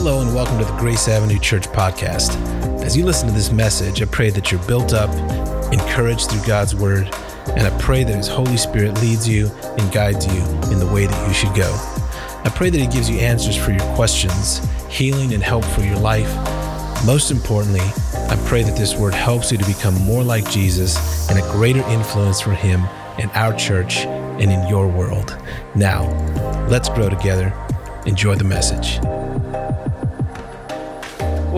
Hello, and welcome to the Grace Avenue Church podcast. As you listen to this message, I pray that you're built up, encouraged through God's word, and I pray that His Holy Spirit leads you and guides you in the way that you should go. I pray that He gives you answers for your questions, healing and help for your life. Most importantly, I pray that this word helps you to become more like Jesus and a greater influence for Him in our church and in your world. Now, let's grow together. Enjoy the message.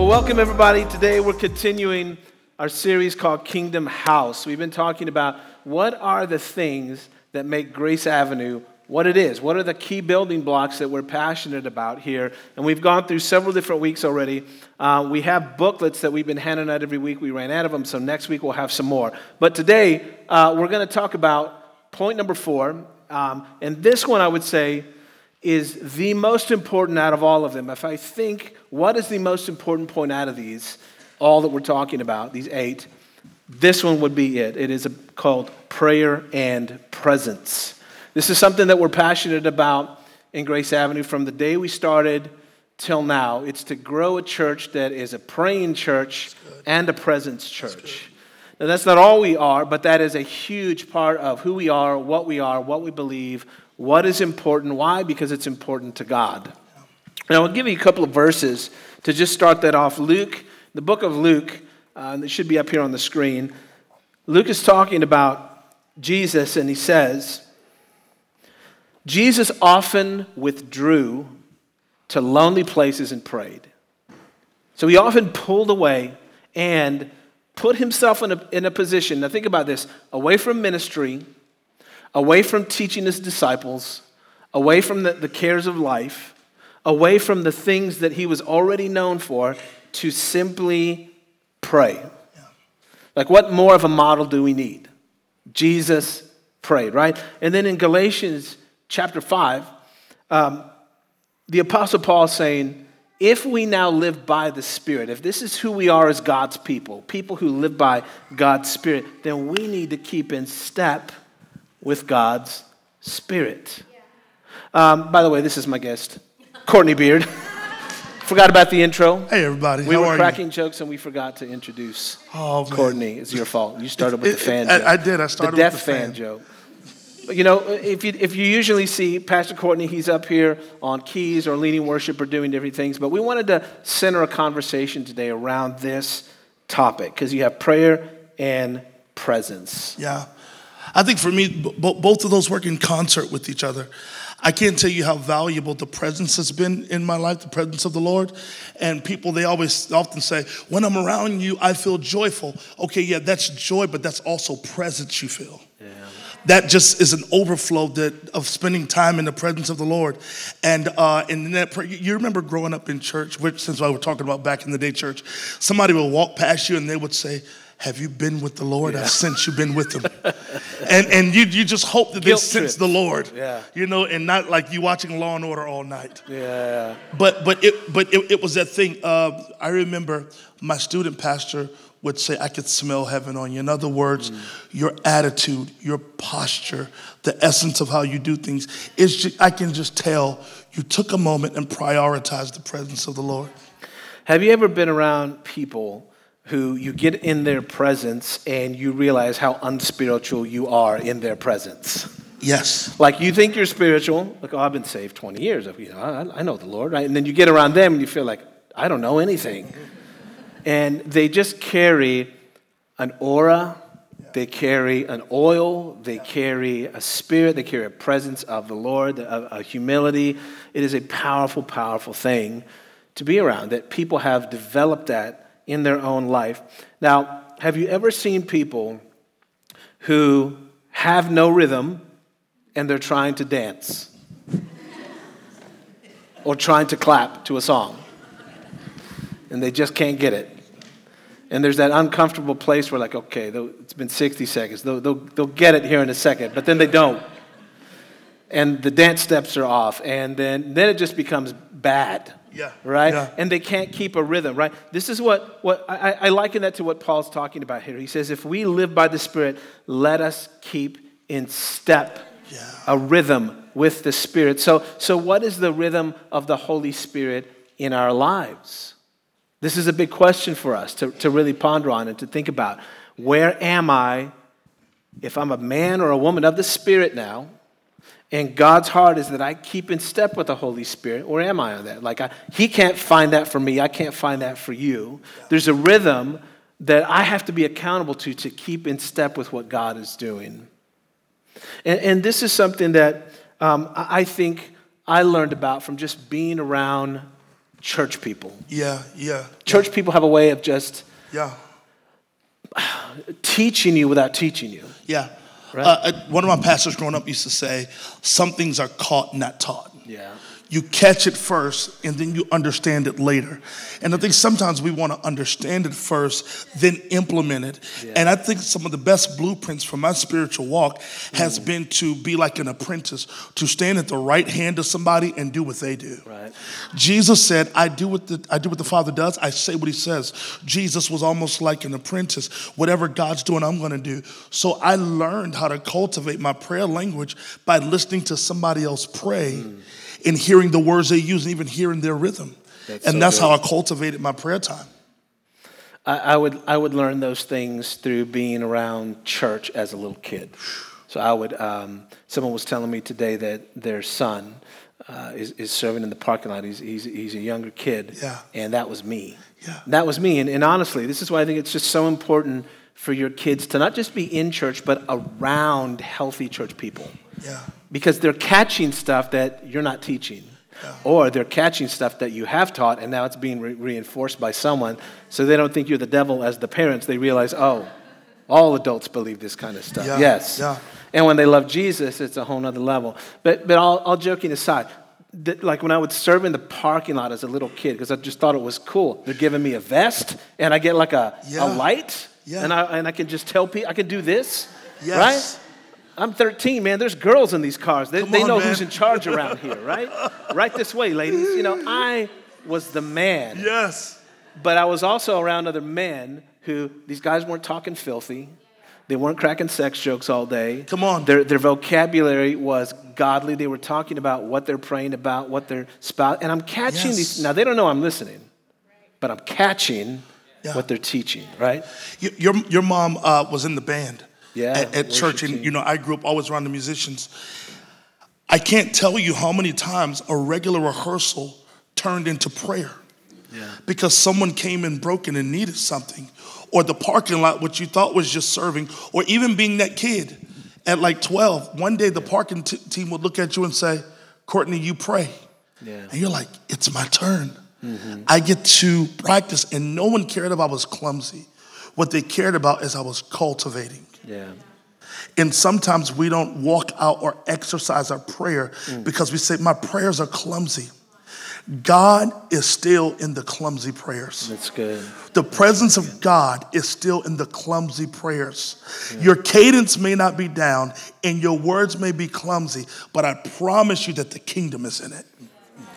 Well, welcome everybody. Today we're continuing our series called Kingdom House. We've been talking about what are the things that make Grace Avenue what it is. What are the key building blocks that we're passionate about here? And we've gone through several different weeks already. Uh, we have booklets that we've been handing out every week. We ran out of them, so next week we'll have some more. But today uh, we're going to talk about point number four. Um, and this one, I would say, is the most important out of all of them. If I think what is the most important point out of these, all that we're talking about, these eight, this one would be it. It is called prayer and presence. This is something that we're passionate about in Grace Avenue from the day we started till now. It's to grow a church that is a praying church and a presence church. Now, that's not all we are, but that is a huge part of who we are, what we are, what we believe, what is important? Why? Because it's important to God. Now, I'll give you a couple of verses to just start that off. Luke, the book of Luke, uh, it should be up here on the screen. Luke is talking about Jesus, and he says, Jesus often withdrew to lonely places and prayed. So he often pulled away and put himself in a, in a position. Now, think about this away from ministry away from teaching his disciples, away from the, the cares of life, away from the things that he was already known for, to simply pray. Like, what more of a model do we need? Jesus prayed, right? And then in Galatians chapter 5, um, the Apostle Paul is saying, if we now live by the Spirit, if this is who we are as God's people, people who live by God's Spirit, then we need to keep in step with God's Spirit. Um, by the way, this is my guest, Courtney Beard. forgot about the intro. Hey, everybody. We How were cracking you? jokes and we forgot to introduce Oh, man. Courtney. It's your fault. You started with the It- fan I- joke. I did. I started the with the fan fan. joke. You know, if you, if you usually see Pastor Courtney, he's up here on keys or leading worship or doing different things. But we wanted to center a conversation today around this topic because you have prayer and presence. Yeah. I think for me, b- both of those work in concert with each other. I can't tell you how valuable the presence has been in my life, the presence of the Lord. And people, they always often say, when I'm around you, I feel joyful. Okay, yeah, that's joy, but that's also presence you feel. Yeah. That just is an overflow that, of spending time in the presence of the Lord. And, uh, and that, you remember growing up in church, which since I was talking about back in the day church, somebody would walk past you and they would say, have you been with the Lord? I've sensed you've been with him. and and you, you just hope that Guilt they sense the Lord. Yeah. You know, and not like you watching Law and Order all night. Yeah. But but it but it, it was that thing. Uh, I remember my student pastor would say, "I could smell heaven on you." In other words, your attitude, your posture, the essence of how you do things is. Just, I can just tell you took a moment and prioritized the presence of the Lord. Have you ever been around people who you get in their presence and you realize how unspiritual you are in their presence? Yes. Like you think you're spiritual, like, oh, I've been saved 20 years. You know, I, I know the Lord, right? And then you get around them and you feel like, I don't know anything. And they just carry an aura, they carry an oil, they carry a spirit, they carry a presence of the Lord, a, a humility. It is a powerful, powerful thing to be around, that people have developed that in their own life. Now, have you ever seen people who have no rhythm and they're trying to dance? or trying to clap to a song and they just can't get it. And there's that uncomfortable place where, like, okay, it's been 60 seconds. They'll, they'll, they'll get it here in a second, but then they don't. And the dance steps are off, and then, then it just becomes bad. Yeah, Right? yeah. And they can't keep a rhythm, right? This is what, what I, I liken that to what Paul's talking about here. He says, if we live by the Spirit, let us keep in step, a rhythm with the Spirit. So, so what is the rhythm of the Holy Spirit in our lives? This is a big question for us to, to really ponder on and to think about. Where am I if I'm a man or a woman of the Spirit now? And God's heart is that I keep in step with the Holy Spirit. Where am I on that? Like, I, He can't find that for me. I can't find that for you. There's a rhythm that I have to be accountable to to keep in step with what God is doing. And, and this is something that um, I think I learned about from just being around church people. Yeah, yeah. Church people have a way of just Yeah. teaching you without teaching you. Yeah. Right. Uh, uh, one of my pastors growing up used to say, some things are caught, not taught. Yeah. You catch it first and then you understand it later. And I think sometimes we want to understand it first, then implement it. Yeah. And I think some of the best blueprints for my spiritual walk has mm. been to be like an apprentice, to stand at the right hand of somebody and do what they do. Right. Jesus said, I do what the I do what the Father does, I say what he says. Jesus was almost like an apprentice. Whatever God's doing, I'm gonna do. So I learned how to cultivate my prayer language by listening to somebody else pray mm. And hearing the words they use and even hearing their rhythm. That's and so that's good. how I cultivated my prayer time. I, I would I would learn those things through being around church as a little kid. So I would. Um, someone was telling me today that their son uh, is, is serving in the parking lot. He's, he's he's a younger kid. Yeah. And that was me. Yeah. That was me. And, and honestly, this is why I think it's just so important for your kids to not just be in church, but around healthy church people. Yeah. Because they're catching stuff that you're not teaching. Or they're catching stuff that you have taught and now it's being re- reinforced by someone. So they don't think you're the devil as the parents. They realize, oh, all adults believe this kind of stuff. Yeah, yes. yeah. And when they love Jesus, it's a whole nother level. But, but all, all joking aside, th- like when I would serve in the parking lot as a little kid, because I just thought it was cool. They're giving me a vest and I get like a, Yeah. a light. Yeah. And, I, and I can just tell people, I can do this. Yes. Right? I'm 13, man. There's girls in these cars. They, Come they on, know man. who's in charge around here, right? right this way, ladies. You know, I was the man. Yes. But I was also around other men who, these guys weren't talking filthy. They weren't cracking sex jokes all day. Come on. Their, their vocabulary was godly. They were talking about what they're praying about, what they're spouse. And I'm catching Yes. these. Now, they don't know I'm listening, but I'm catching Yeah. what they're teaching, right? Your, your mom uh, was in the band Yeah, at, at church, and you know I grew up always around the musicians. I can't tell you how many times a regular rehearsal turned into prayer Yeah. because someone came in broken and needed something, or the parking lot, which you thought was just serving, or even being that kid at like 12. One day the parking t- team would look at you and say, Courtney, you pray. Yeah. And you're like, it's my turn. I get to practice, and no one cared if I was clumsy. What they cared about is I was cultivating. Yeah. And sometimes we don't walk out or exercise our prayer mm. because we say, My prayers are clumsy. God is still in the clumsy prayers. That's good. The presence of God is still in the clumsy prayers. Your cadence may not be down and your words may be clumsy, but I promise you that the kingdom is in it.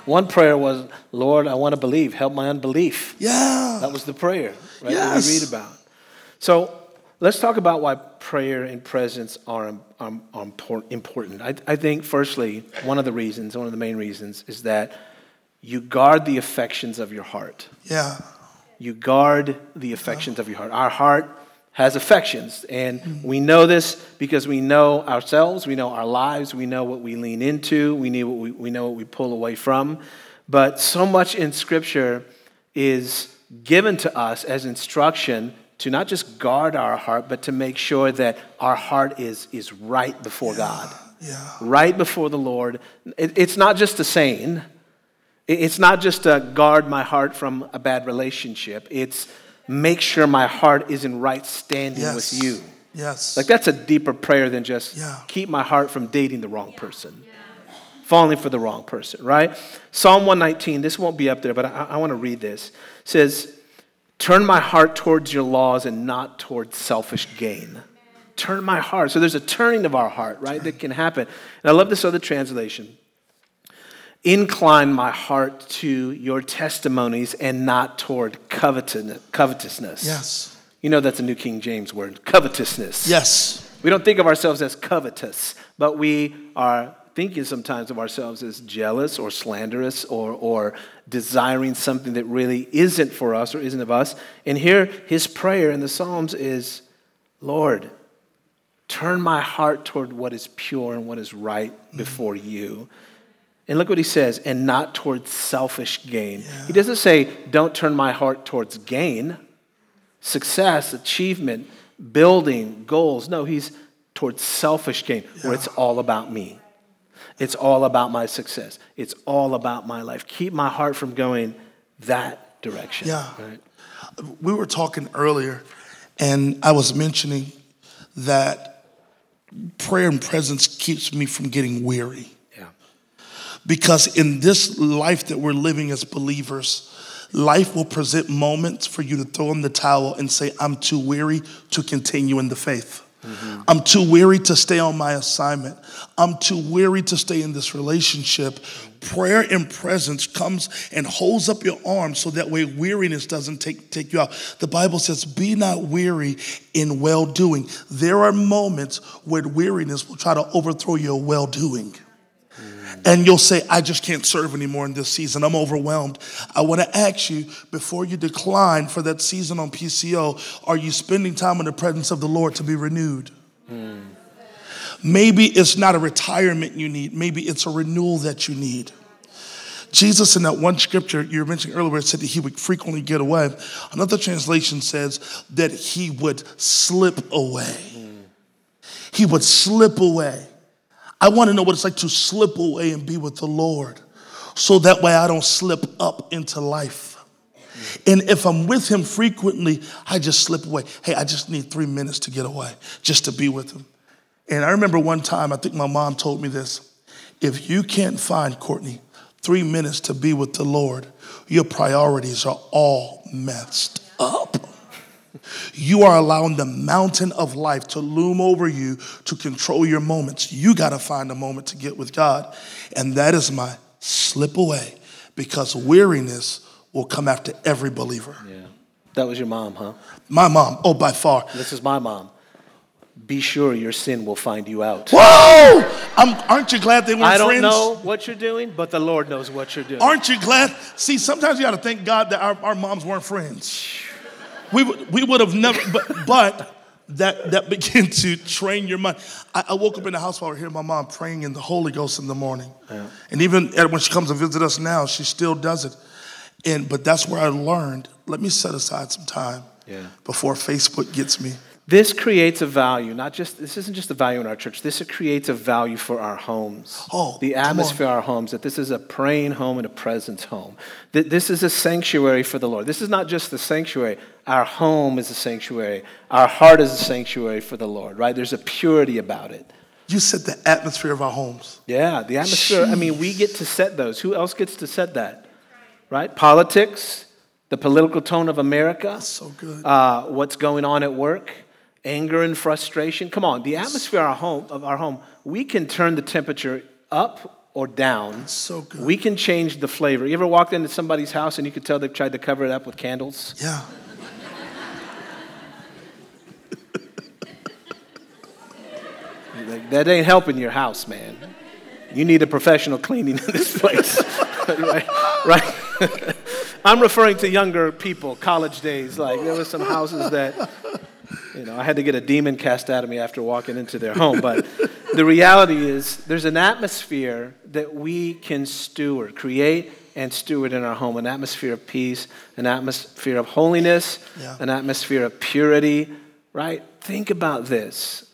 One prayer was, Lord, I want to believe. Help my unbelief. Yeah. That was the prayer, right? That Yes. we read about. So let's talk about why prayer and presence are, um, are, are important. I, I think, firstly, one of the reasons, one of the main reasons, is that you guard the affections of your heart. Yeah. You guard the affections of your heart. Our heart has affections, and we know this because we know ourselves, we know our lives, we know what we lean into, we know what we, we know what we pull away from. But so much in Scripture is given to us as instruction to not just guard our heart, but to make sure that our heart is, is right before God, Yeah. right before the Lord. It- it's not just a saying. It's not just to guard my heart from a bad relationship. It's make sure my heart is in right standing Yes. with you. Yes. Like that's a deeper prayer than just Yeah. keep my heart from dating the wrong person, falling for the wrong person, right? Psalm 119, this won't be up there, but I, I want to read this. It says, Turn my heart towards your laws and not towards selfish gain. Turn my heart. So there's a turning of our heart, right, that can happen. And I love this other translation. Incline my heart to your testimonies and not toward covetousness. yes. You know that's a New King James word, covetousness. Yes. We don't think of ourselves as covetous, but we are thinking sometimes of ourselves as jealous or slanderous or, or desiring something that really isn't for us or isn't of us. And here, his prayer in the Psalms is Lord, turn my heart toward what is pure and what is right before you. And look what he says, and not towards selfish gain. Yeah. He doesn't say, don't turn my heart towards gain, success, achievement, building, goals. No, he's towards selfish gain, yeah. where it's all about me. It's all about my success. It's all about my life. Keep my heart from going that direction. Yeah. Right? We were talking earlier, and I was mentioning that prayer and presence keeps me from getting weary. Because in this life that we're living as believers, life will present moments for you to throw in the towel and say, I'm too weary to continue in the faith. Mm-hmm. I'm too weary to stay on my assignment. I'm too weary to stay in this relationship. Prayer and presence comes and holds up your arms so that way weariness doesn't take, take you out. The Bible says, Be not weary in well doing. There are moments where weariness will try to overthrow your well doing and you'll say, I just can't serve anymore in this season. I'm overwhelmed. I want to ask you before you decline for that season on PCO, are you spending time in the presence of the Lord to be renewed? Mm. Maybe it's not a retirement you need, maybe it's a renewal that you need. Jesus, in that one scripture you were mentioning earlier, said that he would frequently get away. Another translation says that he would slip away. Mm. He would slip away. I want to know what it's like to slip away and be with the Lord so that way I don't slip up into life. And if I'm with him frequently, I just slip away. Hey, I just need three minutes to get away, just to be with him. And I remember one time, I think my mom told me this if you can't find, Courtney, three minutes to be with the Lord, your priorities are all messed up. You are allowing the mountain of life to loom over you to control your moments. You got to find a moment to get with God. And that is my slip away because weariness will come after every believer. Yeah. That was your mom, huh? My mom. Oh, by far. This is my mom. Be sure your sin will find you out. Whoa! I'm, aren't you glad they weren't friends? I don't friends? know what you're doing, but the Lord knows what you're doing. Aren't you glad? See, sometimes you got to thank God that our, our moms weren't friends we, we would have never, but, but that, that began to train your mind. I, I, woke up in the house while I hear my mom praying in the Holy Ghost in the morning. Yeah. And even when she comes to visit us now, she still does it. And, but that's where I learned, let me set aside some time yeah. before Facebook gets me. This creates a value, not just, this isn't just a value in our church, this creates a value for our homes. Oh, the atmosphere of our homes, that this is a praying home and a presence home. That this is a sanctuary for the Lord. This is not just the sanctuary, our home is a sanctuary, our heart is a sanctuary for the Lord, right? There's a purity about it. You set the atmosphere of our homes. Yeah, the atmosphere. Jeez. I mean, we get to set those. Who else gets to set that? Right? Politics, the political tone of America. That's so good. Uh, what's going on at work anger and frustration. Come on, the atmosphere of our home, of our home we can turn the temperature up or down. so good. We can change the flavor. You ever walked into somebody's house and you could tell they've tried to cover it up with candles? Yeah. like, that ain't helping your house, man. You need a professional cleaning in this place. right? right? I'm referring to younger people, college days. Like there were some houses that you know, I had to get a demon cast out of me after walking into their home. But the reality is, there's an atmosphere that we can steward, create and steward in our home an atmosphere of peace, an atmosphere of holiness, yeah. an atmosphere of purity, right? Think about this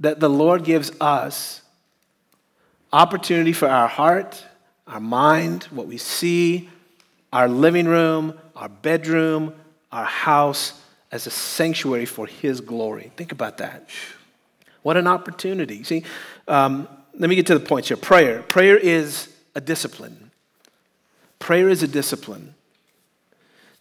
that the Lord gives us opportunity for our heart, our mind, what we see, our living room, our bedroom, our house as a sanctuary for His glory. Think about that. What an opportunity. See, um, let me get to the points here. Prayer. Prayer is a discipline. Prayer is a discipline.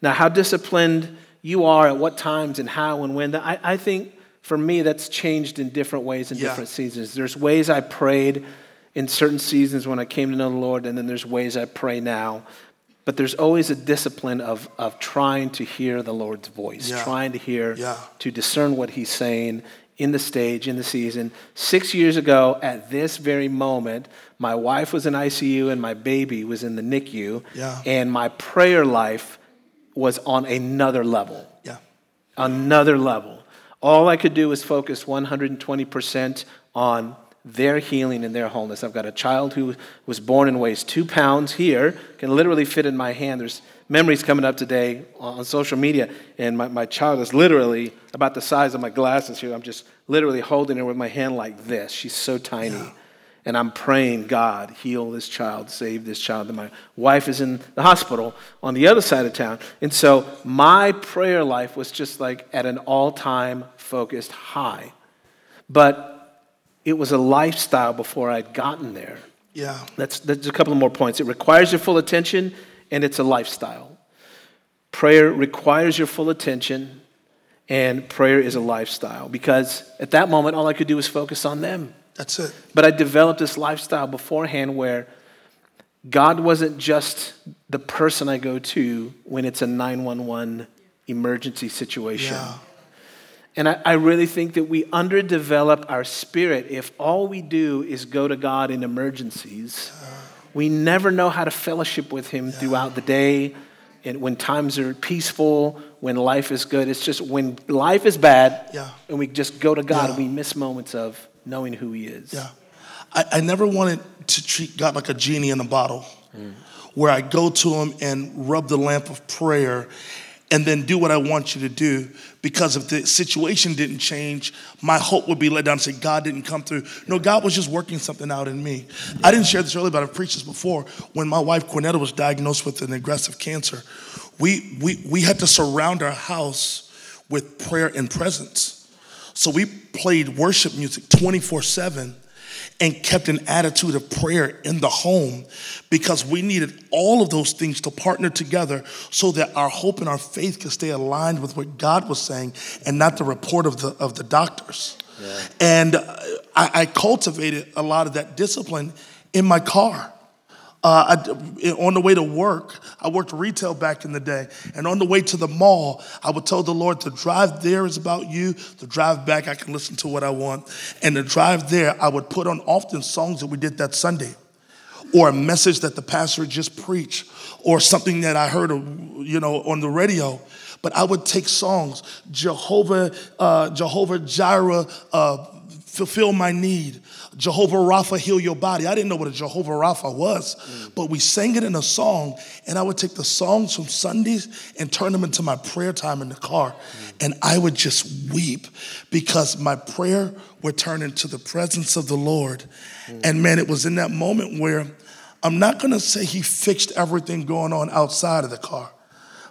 Now, how disciplined you are at what times and how and when, I, I think for me that's changed in different ways in yeah. different seasons. There's ways I prayed in certain seasons when I came to know the Lord, and then there's ways I pray now. But there's always a discipline of, of trying to hear the Lord's voice, yeah. trying to hear, yeah. to discern what He's saying in the stage, in the season. Six years ago, at this very moment, my wife was in ICU and my baby was in the NICU. Yeah. And my prayer life was on another level. Yeah. Another level. All I could do was focus 120% on their healing and their wholeness. I've got a child who was born and weighs two pounds here, can literally fit in my hand. There's memories coming up today on social media, and my, my child is literally about the size of my glasses here. I'm just literally holding her with my hand like this. She's so tiny. Yeah. And I'm praying, God, heal this child, save this child. And my wife is in the hospital on the other side of town. And so my prayer life was just like at an all time focused high. But it was a lifestyle before I'd gotten there. Yeah. That's, that's a couple of more points. It requires your full attention, and it's a lifestyle. Prayer requires your full attention, and prayer is a lifestyle because at that moment, all I could do was focus on them. That's it. But I developed this lifestyle beforehand where God wasn't just the person I go to when it's a 911 emergency situation. Yeah. And I, I, really think that we underdevelop our spirit if all we do is go to God in emergencies. We never know how to fellowship with Him throughout the day, and when times are peaceful, when life is good. It's just when life is bad, Yeah. and we just go to God, Yeah. we miss moments of knowing who He is. Yeah. I, I never wanted to treat God like a genie in a bottle, where I go to him and rub the lamp of prayer and then do what I want you to do. Because if the situation didn't change, my hope would be let down and say, God didn't come through. No, God was just working something out in me. I didn't share this earlier, but I've preached this before. When my wife Cornetta was diagnosed with an aggressive cancer, we, we, we had to surround our house with prayer and presence. So we played worship music 24 7 and kept an attitude of prayer in the home because we needed all of those things to partner together so that our hope and our faith could stay aligned with what God was saying and not the report of the, of the doctors. And uh, I, I cultivated a lot of that discipline in my car. Uh, I, on the way to work, I worked retail back in the day, and on the way to the mall, I would tell the Lord, the drive there is about you, the drive back, I can listen to what I want. And the drive there, I would put on often songs that we did that Sunday, or a message that the pastor just preached, or something that I heard, you know, on the radio. But I would take songs, Jehovah, uh, Jehovah Jireh, uh, fulfill my need. Jehovah Rapha, heal your body. I didn't know what a Jehovah Rapha was, but we sang it in a song, and I would take the songs from Sundays and turn them into my prayer time in the car. And I would just weep because my prayer would turn into the presence of the Lord. And man, it was in that moment where I'm not gonna say he fixed everything going on outside of the car,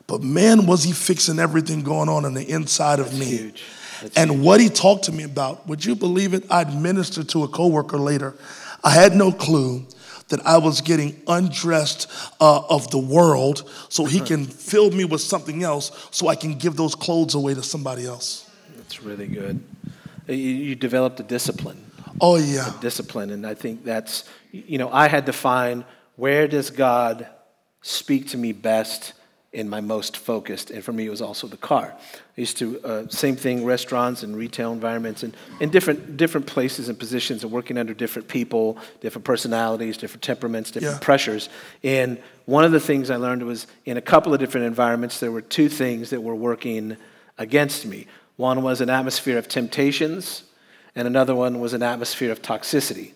but man, was he fixing everything going on on the inside of me. huge. That's and what he talked to me about, would you believe it? I'd ministered to a coworker later. I had no clue that I was getting undressed uh, of the world so he can fill me with something else so I can give those clothes away to somebody else. That's really good. You, you developed a discipline. Oh, yeah. discipline. And I think that's, you know, I had to find where does God speak to me best in my most focused. And for me, it was also the car. I used to, uh, same thing, restaurants and retail environments and in different, different places and positions and working under different people, different personalities, different temperaments, different Yeah. pressures. And one of the things I learned was in a couple of different environments, there were two things that were working against me. One was an atmosphere of temptations, and another one was an atmosphere of toxicity.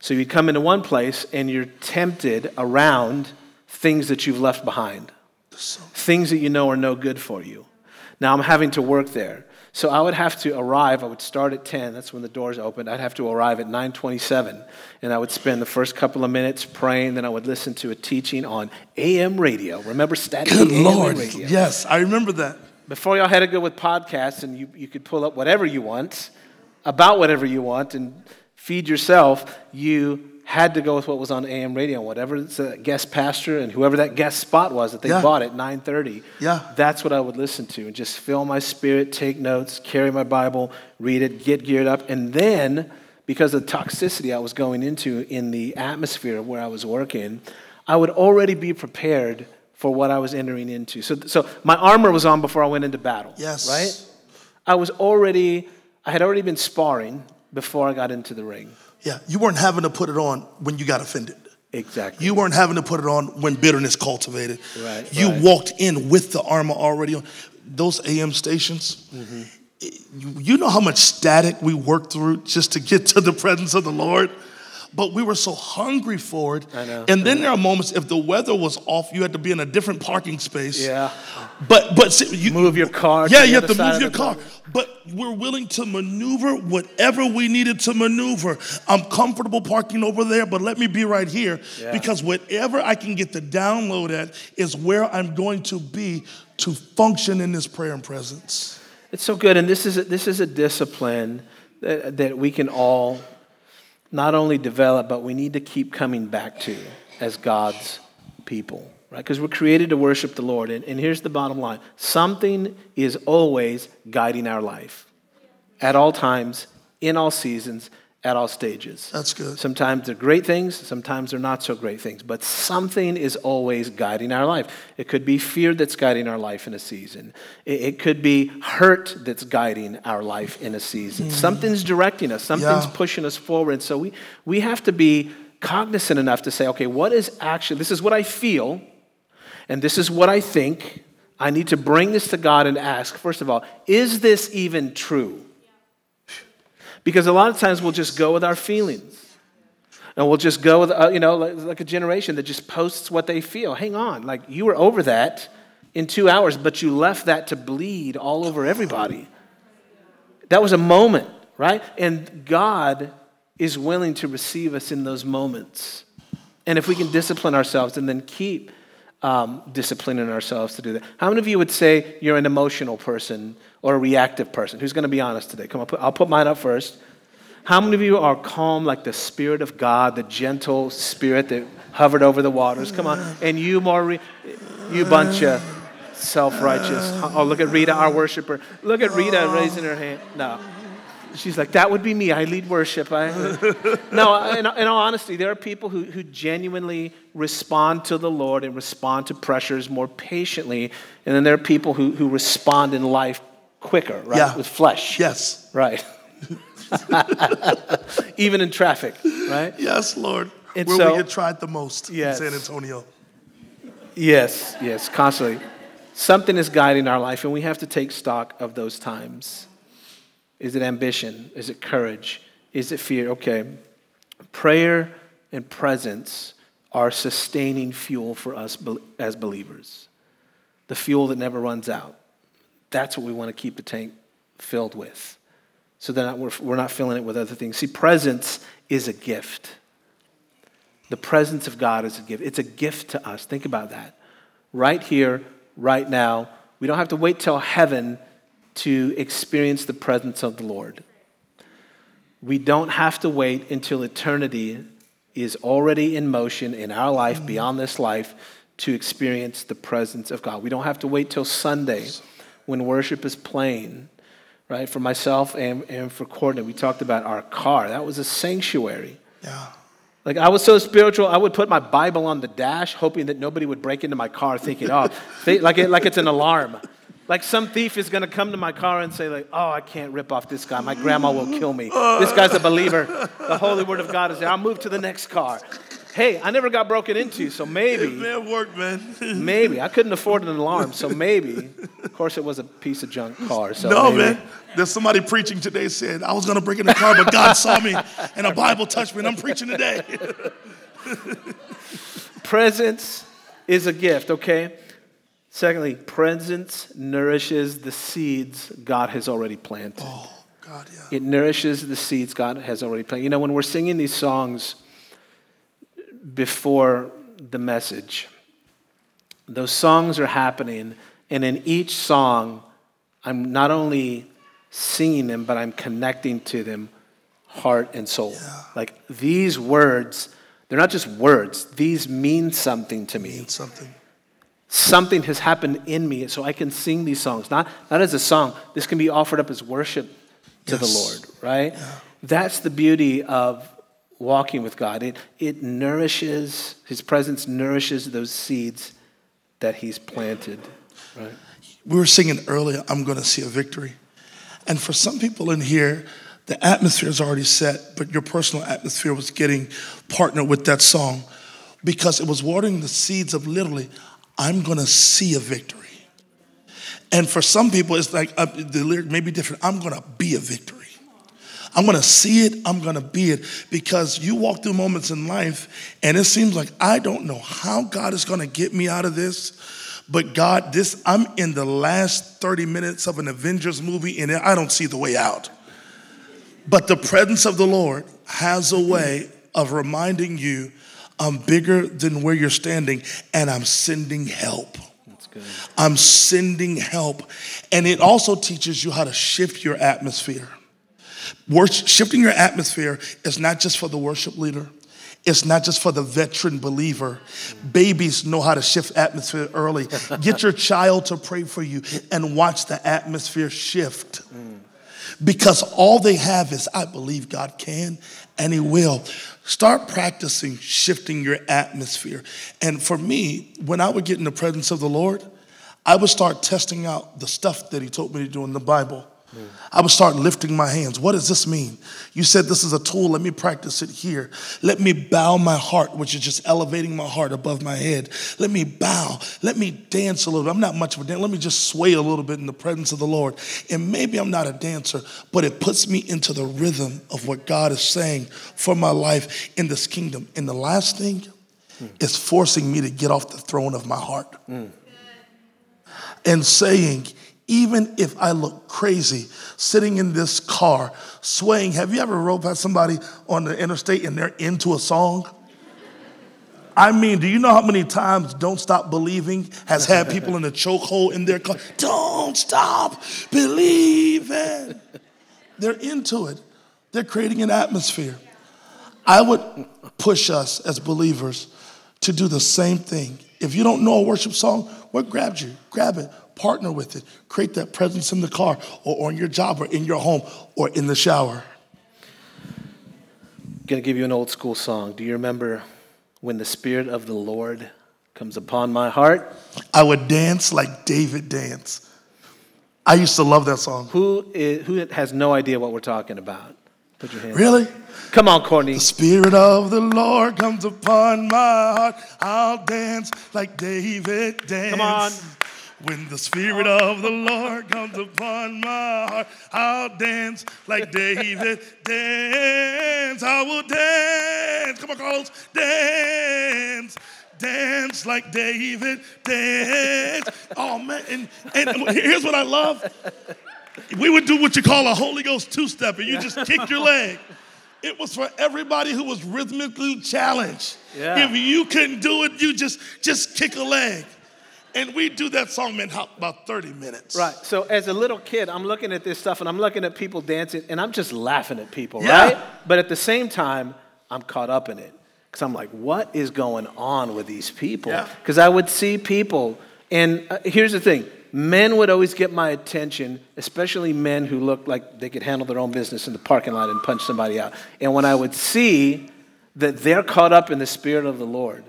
So you come into one place and you're tempted around things that you've left behind, things that you know are no good for you. Now I'm having to work there. So I would have to arrive, I would start at 10, that's when the doors opened. I'd have to arrive at 9:27 and I would spend the first couple of minutes praying, then I would listen to a teaching on AM radio. Remember static Good AM Lord. radio? Yes, I remember that. Before y'all had to go with podcasts and you, you could pull up whatever you want, about whatever you want, and feed yourself, you had to go with what was on AM radio. Whatever the guest pastor and whoever that guest spot was that they Yeah. bought at 9.30, Yeah. that's what I would listen to and just fill my spirit, take notes, carry my Bible, read it, get geared up. And then, because of the toxicity I was going into in the atmosphere where I was working, I would already be prepared for what I was entering into. So, so my armor was on before I went into battle. Yes. Right? I was already, I had already been sparring before I got into the ring. Yeah, you weren't having to put it on when you got offended. Exactly. You weren't having to put it on when bitterness cultivated. Right, You right. walked in with the armor already on. Those AM stations, Mm-hmm. you, you know how much static we worked through just to get to the presence of the Lord? But we were so hungry for it. I know. And then there are moments, if the weather was off, you had to be in a different parking space. yeah. But but see, you Move your car to Yeah, you have to move your car. building. But we're willing to maneuver whatever we needed to maneuver. I'm comfortable parking over there, but let me be right here Yeah. because whatever I can get the download at is where I'm going to be to function in this prayer and presence. It's so good, and this is a, this is a discipline that, that we can all not only develop, but we need to keep coming back to as God's people, right? Because we're created to worship the Lord, and, and here's the bottom line: something is always guiding our life, at all times, in all seasons, at all stages. That's good. Sometimes they're great things, sometimes they're not so great things, but something is always guiding our life. It could be fear that's guiding our life in a season, it, it could be hurt that's guiding our life in a season. Mm. Something's directing us, something's Yeah. pushing us forward. So we, we have to be cognizant enough to say, okay, what is actually, this is what I feel, and this is what I think. I need to bring this to God and ask, first of all, is this even true? Because a lot of times we'll just go with our feelings. And we'll just go with, uh, you know, like, like a generation that just posts what they feel. Hang on, like you were over that in two hours, but you left that to bleed all over everybody. That was a moment, right? And God is willing to receive us in those moments. And if we can discipline ourselves and then keep um, disciplining ourselves to do that. How many of you would say you're an emotional person or a reactive person? Who's going to be honest today? Come on, put, I'll put mine up first. How many of you are calm like the Spirit of God, the gentle Spirit that hovered over the waters? Come on. And you more, re- you bunch of self righteous. Oh, look at Rita, our worshiper. Look at Rita raising her hand. No. She's like, that would be me. I lead worship. I, no, in, in all honesty, there are people who, who genuinely respond to the Lord and respond to pressures more patiently. And then there are people who, who respond in life quicker, right? Yeah. With flesh. Yes. Right. Even in traffic, right? Yes, Lord. And Where so- we get tried the most Yes. in San Antonio. Yes, yes, constantly. Something is guiding our life, and we have to take stock of those times. Is it ambition? Is it courage? Is it fear? Okay. Prayer and presence are sustaining fuel for us as believers. The fuel that never runs out. That's what we want to keep the tank filled with. So that we're, we're not filling it with other things. See, presence is a gift. The presence of God is a gift. It's a gift to us. Think about that. Right here, right now. We don't have to wait till heaven to experience the presence of the Lord. We don't have to wait until eternity is already in motion in our life, mm-hmm. beyond this life, to experience the presence of God. We don't have to wait till Sunday when worship is playing, right? For myself and, and for Courtney, we talked about our car. That was a sanctuary. Yeah. Like I was so spiritual, I would put my Bible on the dash, hoping that nobody would break into my car, thinking, "Oh, like it, like it's an alarm." Like some thief is going to come to my car and say, "Like, oh, I can't rip off this guy. My grandma will kill me. This guy's a believer. The Holy Word of God is there. I'll move to the next car." Hey, I never got broken into, so maybe, Man, work, man. maybe I couldn't afford an alarm, so maybe. Of course, it was a piece of junk car. So No, maybe. man. There's somebody preaching today said, I was going to break in the car, but God saw me and a Bible touched me and I'm preaching today. Presence is a gift, okay? Secondly, presence nourishes the seeds God has already planted. oh, God, yeah. It nourishes the seeds God has already planted. You know, when we're singing these songs before the message, those songs are happening, and in each song, I'm not only singing them, but I'm connecting to them heart and soul. Like these words, they're not just words, these mean something to me Means something. Something has happened in me so I can sing these songs. Not, not as a song, this can be offered up as worship to the Lord, right? That's the beauty of walking with God. It, it nourishes, His presence nourishes those seeds that He's planted, right? We were singing earlier, I'm going to see a victory. And for some people in here, the atmosphere is already set, but your personal atmosphere was getting partnered with that song because it was watering the seeds of literally, I'm gonna see a victory. And for some people, it's like uh, the lyric may be different. I'm gonna be a victory. I'm gonna see it, I'm gonna be it. Because you walk through moments in life and it seems like I don't know how God is gonna get me out of this. But God, this I'm in the last 30 minutes of an Avengers movie and I don't see the way out. But the presence of the Lord has a way of reminding you I'm bigger than where you're standing and I'm sending help. I'm sending help. And it also teaches you how to shift your atmosphere. Worship, shifting your atmosphere is not just for the worship leader. It's not just for the veteran believer. Babies know how to shift atmosphere early. Get your child to pray for you and watch the atmosphere shift. Mm. Because all they have is, I believe God can and He will. Start practicing shifting your atmosphere. And for me, when I would get in the presence of the Lord, I would start testing out the stuff that He told me to do in the Bible. I would start lifting my hands. What does this mean? You said this is a tool. Let me practice it here. Let me bow my heart, which is just elevating my heart above my head. Let me bow. Let me dance a little bit. I'm not much of a dancer. Let me just sway a little bit in the presence of the Lord. And maybe I'm not a dancer, but it puts me into the rhythm of what God is saying for my life in this kingdom. And the last thing is forcing me to get off the throne of my heart mm. and saying, even if I look crazy sitting in this car swaying. Have you ever rode past somebody on the interstate and they're into a song? I mean, do you know how many times Don't Stop Believing has had people in a chokehold in their car? Don't stop believing. They're into it, they're creating an atmosphere. I would push us as believers to do the same thing. If you don't know a worship song, what grabbed you? Grab it, partner with it, create that presence in the car or on your job or in your home or in the shower. I'm going to give you an old school song. Do you remember when the Spirit of the Lord comes upon my heart? I would dance like David danced. I used to love that song. Who, is, who has no idea what we're talking about? Put your hand. Really? Come on, Courtney. The Spirit of the Lord comes upon my heart. I'll dance like David danced. Come on. When the Spirit of the Lord comes upon my heart, I'll dance like David dance. I will dance. Come on, Carlos. Dance. Dance like David dance. Oh man, and, and here's what I love. We would do what you call a Holy Ghost two-step, and you just kick your leg. It was for everybody who was rhythmically challenged. Yeah. If you couldn't do it, you just just kick a leg. And we do that song, man, about 30 minutes. Right. So as a little kid, I'm looking at this stuff and I'm looking at people dancing and I'm just laughing at people, Yeah. right? But at the same time, I'm caught up in it. Because I'm like, what is going on with these people? Yeah. Because I would see people, and uh, here's the thing men would always get my attention, especially men who looked like they could handle their own business in the parking lot and punch somebody out. And when I would see that they're caught up in the Spirit of the Lord,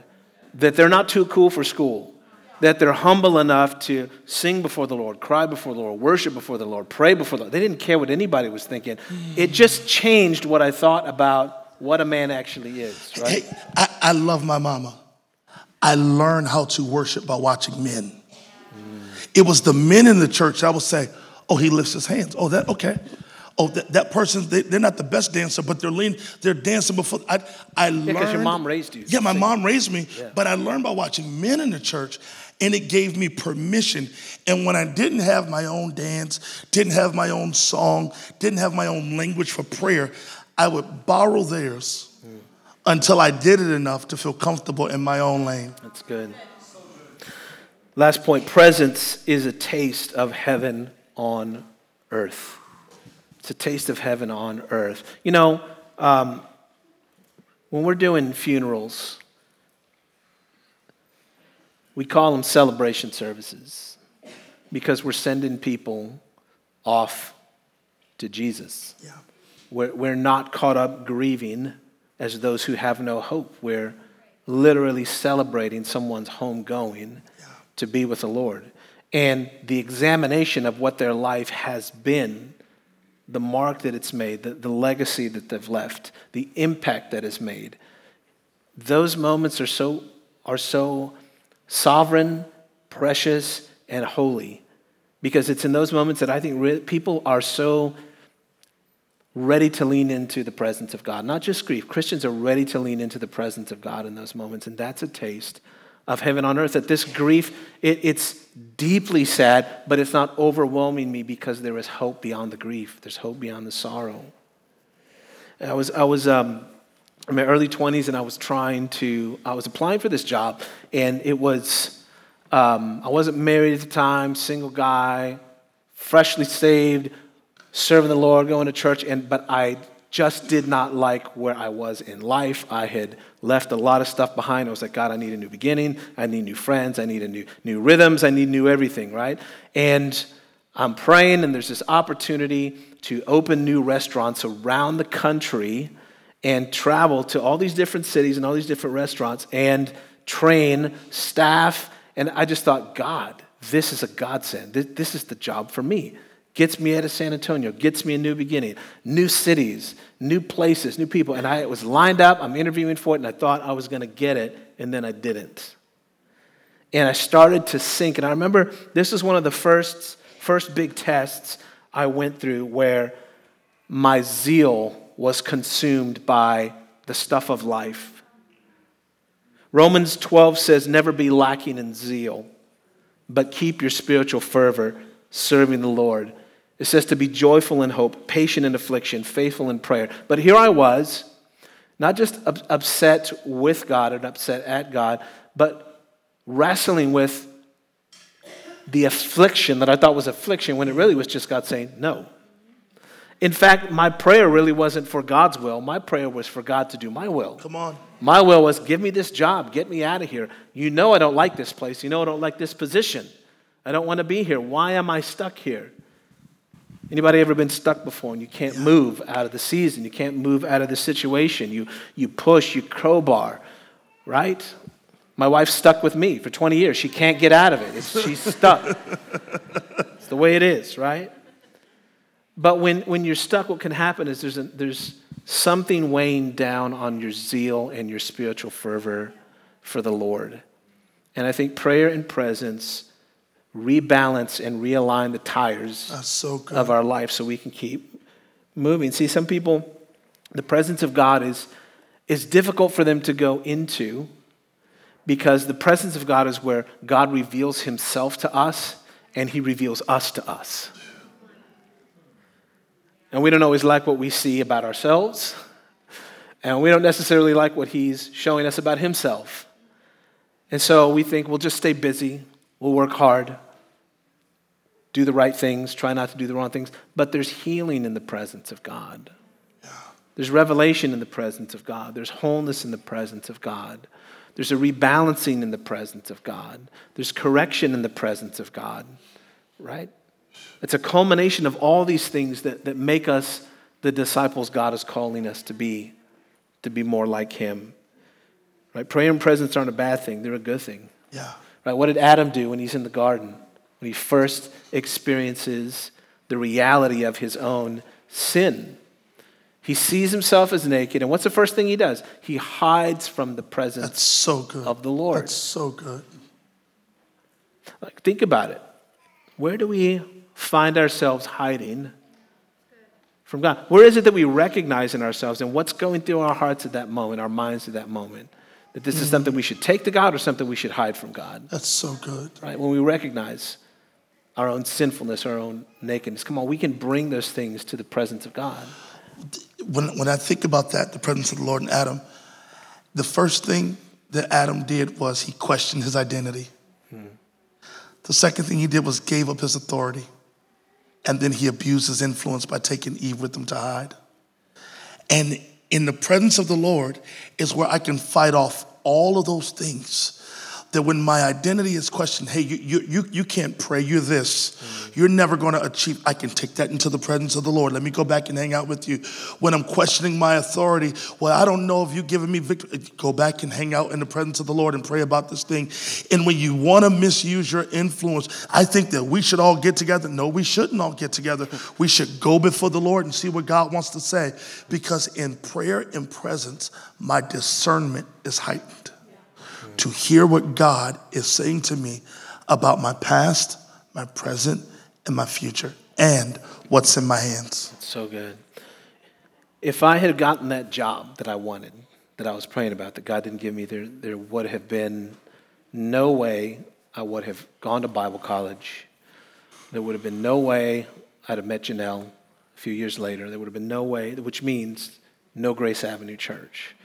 that they're not too cool for school, that they're humble enough to sing before the Lord, cry before the Lord, worship before the Lord, pray before the Lord. They didn't care what anybody was thinking. It hmm. just changed what I thought about what a man actually is, right? Hey, I, I love my mama. I learned how to worship by watching men. Hmm. It was the men in the church that would say, Oh, he lifts his hands. Oh, that, okay. Oh, that, that person, they, they're not the best dancer, but they're lean, they're dancing before. I, I learned. because your mom raised you. Yeah, my mom raised me, Yeah. but I learned by watching men in the church, and it gave me permission. And when I didn't have my own dance, didn't have my own song, didn't have my own language for prayer, I would borrow theirs until I did it enough to feel comfortable in my own lane. That's good. Last point presence is a taste of heaven on earth. It's a taste of heaven on earth. You know, um, when we're doing funerals, we call them celebration services because we're sending people off to Jesus. Yeah. We're, we're not caught up grieving as those who have no hope. We're literally celebrating someone's home going to be with the Lord. And the examination of what their life has been the mark that it's made, the, the legacy that they've left, the impact that is made. Those moments are so, are so sovereign, precious, and holy because it's in those moments that I think re- people are so ready to lean into the presence of God. Not just grief, Christians are ready to lean into the presence of God in those moments, and that's a taste of heaven on earth. That this grief, it, it's deeply sad, but it's not overwhelming me because there is hope beyond the grief. There's hope beyond the sorrow. I was, I was um, in my early 20s and I was trying to, I was applying for this job, and it was, um, I wasn't married at the time, single guy, freshly saved, serving the Lord, going to church, and, but I just did not like where I was in life. I had left a lot of stuff behind. I was like, God, I need a new beginning. I need new friends. I need a new, new rhythms. I need new everything, right? And I'm praying, and there's this opportunity to open new restaurants around the country and travel to all these different cities and all these different restaurants and train staff. And I just thought, God, this is a godsend. This is the job for me gets me out of San Antonio, gets me a new beginning, new cities, new places, new people. And I was lined up, I'm interviewing for it, and I thought I was going to get it, and then I didn't. And I started to sink. And I remember this was one of the first, first big tests I went through where my zeal was consumed by the stuff of life. Romans 12 says, Never be lacking in zeal, but keep your spiritual fervor serving the Lord. It says to be joyful in hope, patient in affliction, faithful in prayer. But here I was, not just upset with God and upset at God, but wrestling with the affliction that I thought was affliction when it really was just God saying no. In fact, my prayer really wasn't for God's will. My prayer was for God to do my will. Come on. My will was give me this job, get me out of here. You know I don't like this place. You know I don't like this position. I don't want to be here. Why am I stuck here? Anybody ever been stuck before and you can't move out of the season? You can't move out of the situation. You, you push, you crowbar, right? My wife's stuck with me for 20 years. She can't get out of it. It's, she's stuck. it's the way it is, right? But when, when you're stuck, what can happen is there's, a, there's something weighing down on your zeal and your spiritual fervor for the Lord. And I think prayer and presence rebalance and realign the tires so of our life so we can keep moving. See, some people, the presence of God is, is difficult for them to go into because the presence of God is where God reveals himself to us and he reveals us to us. And we don't always like what we see about ourselves, and we don't necessarily like what he's showing us about himself. And so we think we'll just stay busy, We'll work hard, do the right things, try not to do the wrong things. But there's healing in the presence of God. Yeah. There's revelation in the presence of God. There's wholeness in the presence of God. There's a rebalancing in the presence of God. There's correction in the presence of God, right? It's a culmination of all these things that, that make us the disciples God is calling us to be, to be more like Him. Right? Prayer and presence aren't a bad thing, they're a good thing. Yeah. Right? What did Adam do when he's in the garden? When he first experiences the reality of his own sin. He sees himself as naked, and what's the first thing he does? He hides from the presence That's so good. of the Lord. That's so good. Like, think about it. Where do we find ourselves hiding from God? Where is it that we recognize in ourselves and what's going through our hearts at that moment, our minds at that moment? That this is something we should take to God or something we should hide from God. That's so good. Right? When we recognize our own sinfulness, our own nakedness, come on, we can bring those things to the presence of God. When, when I think about that, the presence of the Lord and Adam, the first thing that Adam did was he questioned his identity. Hmm. The second thing he did was gave up his authority. And then he abused his influence by taking Eve with him to hide. And in the presence of the Lord is where I can fight off all of those things that when my identity is questioned, hey, you, you, you, you can't pray, you're this, you're never to achieve, I can take that into the presence of the Lord. Let me go back and hang out with you. When I'm questioning my authority, well, I don't know if you've given me victory. Go back and hang out in the presence of the Lord and pray about this thing. And when you want to misuse your influence, I think that we should all get together. No, we shouldn't all get together. We should go before the Lord and see what God wants to say. Because in prayer and presence, my discernment is heightened to hear what God is saying to me about my past, my present, and my future, and what's in my hands. So good. If I had gotten that job that I wanted, that I was praying about, that God didn't give me, there, there would have been no way I would have gone to Bible college. There would have been no way I'd have met Janelle a few years later. There would have been no way, which means no Grace Avenue Church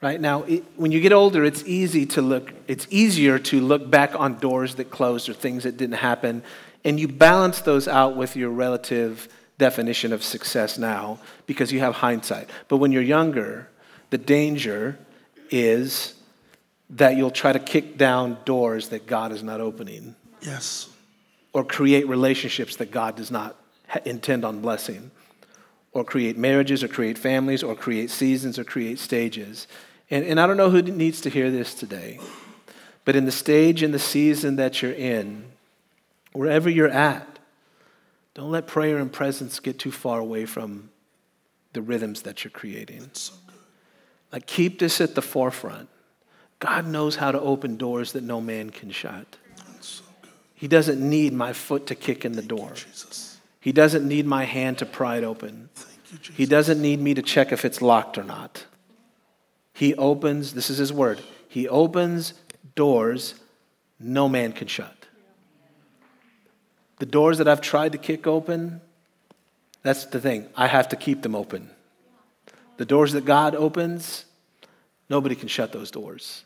right? Now it, when you get older it's easy to look it's easier to look back on doors that closed or things that didn't happen and you balance those out with your relative definition of success now because you have hindsight. But when you're younger the danger is that you'll try to kick down doors that god is not opening. Yes. Or create relationships that god does not intend on blessing. Or create marriages or create families or create seasons or create stages and, and I don't know who needs to hear this today, but in the stage and the season that you're in, wherever you're at, don't let prayer and presence get too far away from the rhythms that you're creating. So like, keep this at the forefront. God knows how to open doors that no man can shut. So he doesn't need my foot to kick in the door. He doesn't need my hand to pry it open. You, he doesn't need me to check if it's locked or not. He opens, this is his word, he opens doors no man can shut. The doors that I've tried to kick open, that's the thing. I have to keep them open. The doors that God opens, nobody can shut those doors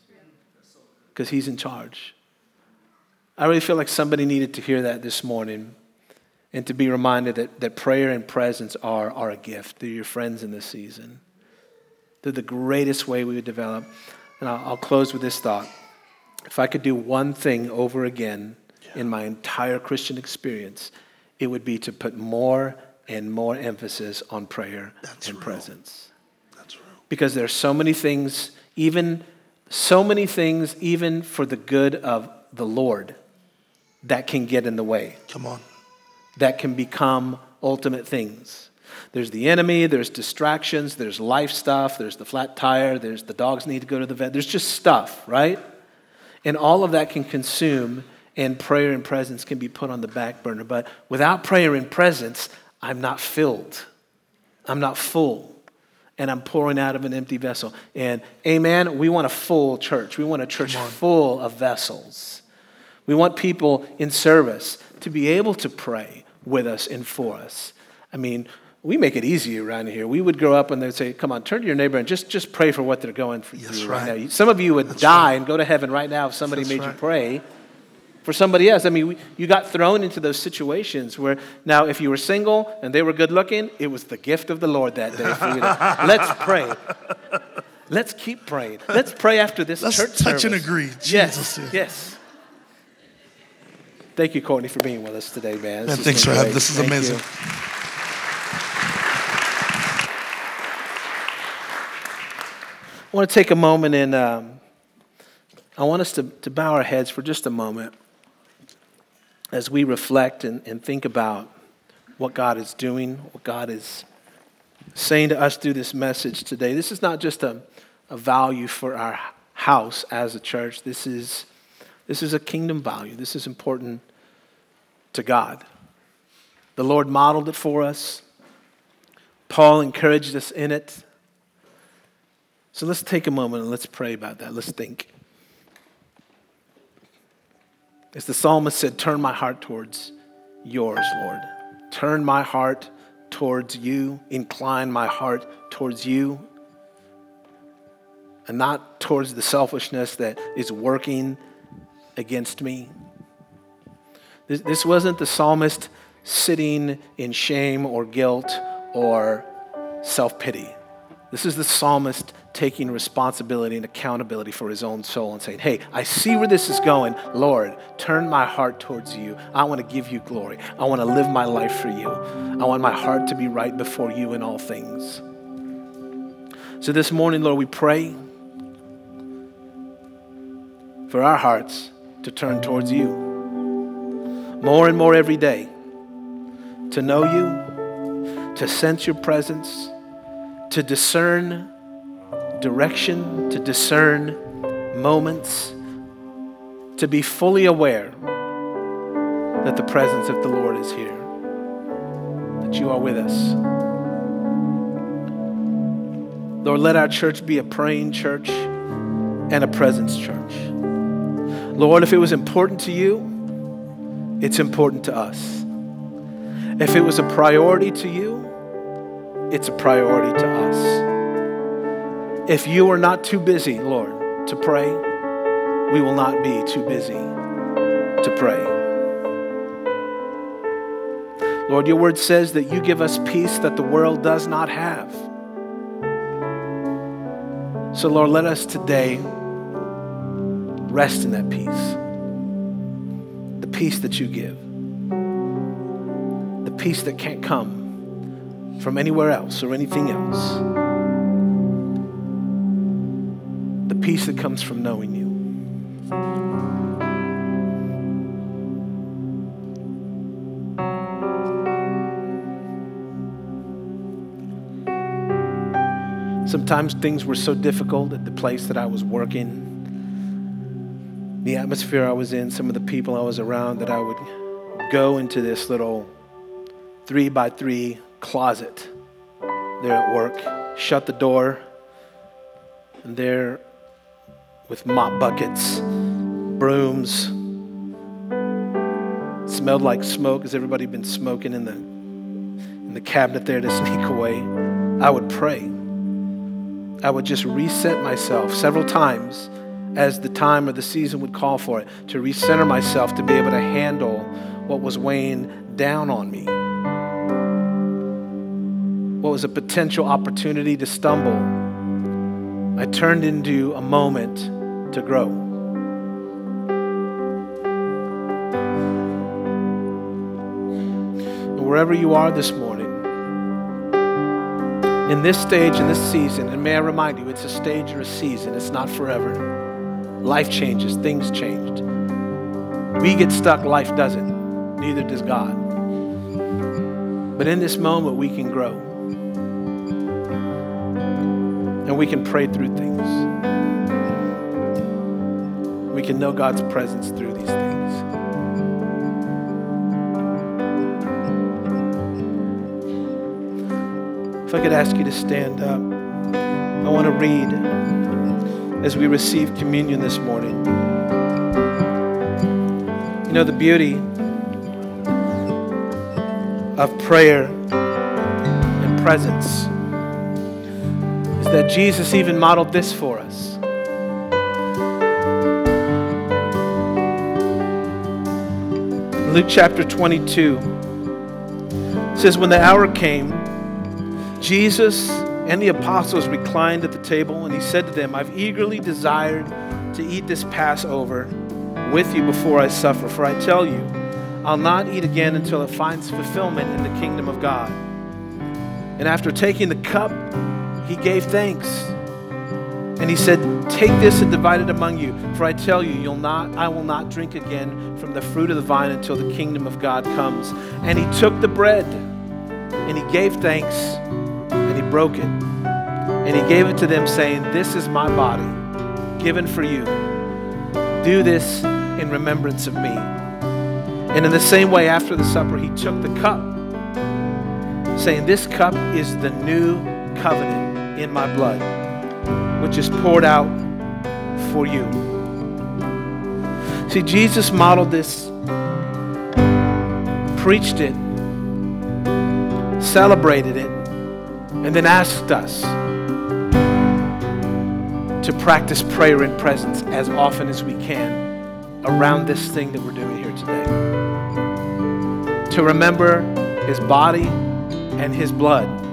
because He's in charge. I really feel like somebody needed to hear that this morning and to be reminded that, that prayer and presence are, are a gift. They're your friends in this season. They're the greatest way we would develop. And I'll, I'll close with this thought. If I could do one thing over again yeah. in my entire Christian experience, it would be to put more and more emphasis on prayer That's and real. presence. That's real. Because there are so many things, even so many things, even for the good of the Lord, that can get in the way. Come on. That can become ultimate things. There's the enemy, there's distractions, there's life stuff, there's the flat tire, there's the dogs need to go to the vet. There's just stuff, right? And all of that can consume, and prayer and presence can be put on the back burner. But without prayer and presence, I'm not filled, I'm not full. And I'm pouring out of an empty vessel. And amen, we want a full church. We want a church full of vessels. We want people in service to be able to pray with us and for us. I mean, we make it easy around here. We would grow up and they'd say, "Come on, turn to your neighbor and just just pray for what they're going through right. right. now." Some of you would That's die right. and go to heaven right now if somebody That's made right. you pray for somebody else. I mean, we, you got thrown into those situations where now, if you were single and they were good looking, it was the gift of the Lord that day for you. To, let's pray. Let's keep praying. Let's pray after this Let's church touch service. and agree. Yes, yes. Thank you, Courtney, for being with us today, man. man thanks for having. This is Thank amazing. You. I want to take a moment and um, I want us to, to bow our heads for just a moment as we reflect and, and think about what God is doing, what God is saying to us through this message today. This is not just a, a value for our house as a church, this is, this is a kingdom value. This is important to God. The Lord modeled it for us. Paul encouraged us in it. So let's take a moment and let's pray about that. Let's think. As the psalmist said, Turn my heart towards yours, Lord. Turn my heart towards you. Incline my heart towards you. And not towards the selfishness that is working against me. This, this wasn't the psalmist sitting in shame or guilt or self pity. This is the psalmist taking responsibility and accountability for his own soul and saying, Hey, I see where this is going. Lord, turn my heart towards you. I want to give you glory. I want to live my life for you. I want my heart to be right before you in all things. So this morning, Lord, we pray for our hearts to turn towards you more and more every day, to know you, to sense your presence, to discern direction, to discern moments, to be fully aware that the presence of the Lord is here, that you are with us. Lord, let our church be a praying church and a presence church. Lord, if it was important to you, it's important to us. If it was a priority to you, it's a priority to us. If you are not too busy, Lord, to pray, we will not be too busy to pray. Lord, your word says that you give us peace that the world does not have. So, Lord, let us today rest in that peace. The peace that you give. The peace that can't come from anywhere else or anything else. The peace that comes from knowing you. Sometimes things were so difficult at the place that I was working, the atmosphere I was in, some of the people I was around, that I would go into this little three by three closet there at work, shut the door, and there with mop buckets, brooms, smelled like smoke. Has everybody been smoking in the in the cabinet there to sneak away? I would pray. I would just reset myself several times as the time or the season would call for it, to recenter myself to be able to handle what was weighing down on me. Was a potential opportunity to stumble, I turned into a moment to grow. And wherever you are this morning, in this stage, in this season, and may I remind you, it's a stage or a season, it's not forever. Life changes, things changed. We get stuck, life doesn't. Neither does God. But in this moment, we can grow. And we can pray through things. We can know God's presence through these things. If I could ask you to stand up, I want to read as we receive communion this morning. You know, the beauty of prayer and presence that Jesus even modeled this for us. Luke chapter 22 says, When the hour came, Jesus and the apostles reclined at the table, and he said to them, I've eagerly desired to eat this Passover with you before I suffer. For I tell you, I'll not eat again until it finds fulfillment in the kingdom of God. And after taking the cup, he gave thanks. And he said, Take this and divide it among you. For I tell you, you'll not, I will not drink again from the fruit of the vine until the kingdom of God comes. And he took the bread and he gave thanks and he broke it. And he gave it to them, saying, This is my body, given for you. Do this in remembrance of me. And in the same way, after the supper, he took the cup, saying, This cup is the new covenant in my blood, which is poured out for you. See, Jesus modeled this, preached it, celebrated it, and then asked us to practice prayer in presence as often as we can around this thing that we're doing here today. To remember his body and his blood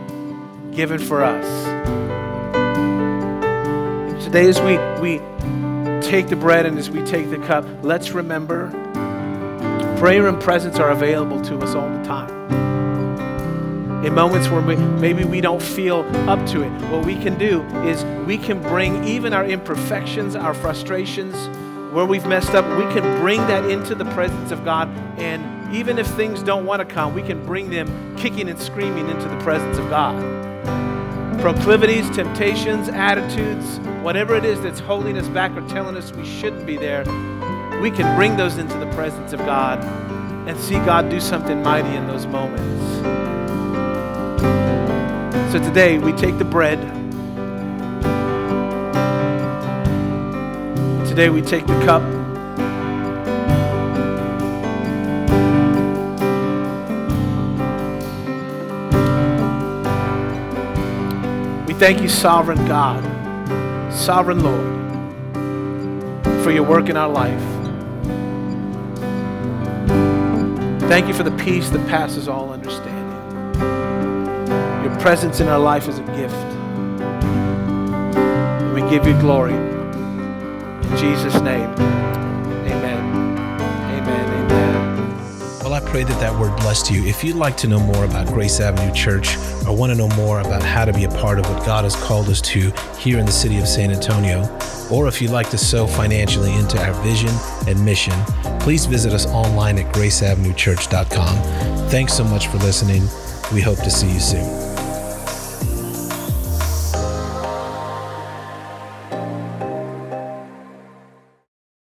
given for us today, as we, we take the bread and as we take the cup, let's remember prayer and presence are available to us all the time. In moments where we, maybe we don't feel up to it, what we can do is we can bring even our imperfections, our frustrations, where we've messed up, we can bring that into the presence of God. And even if things don't want to come, we can bring them kicking and screaming into the presence of God. Proclivities, temptations, attitudes, whatever it is that's holding us back or telling us we shouldn't be there, we can bring those into the presence of God and see God do something mighty in those moments. So today we take the bread. Today we take the cup. Thank you, sovereign God, sovereign Lord, for your work in our life. Thank you for the peace that passes all understanding. Your presence in our life is a gift. We give you glory. In Jesus' name, pray that that word blessed you. If you'd like to know more about Grace Avenue Church or want to know more about how to be a part of what God has called us to here in the city of San Antonio, or if you'd like to sow financially into our vision and mission, please visit us online at graceavenuechurch.com. Thanks so much for listening. We hope to see you soon.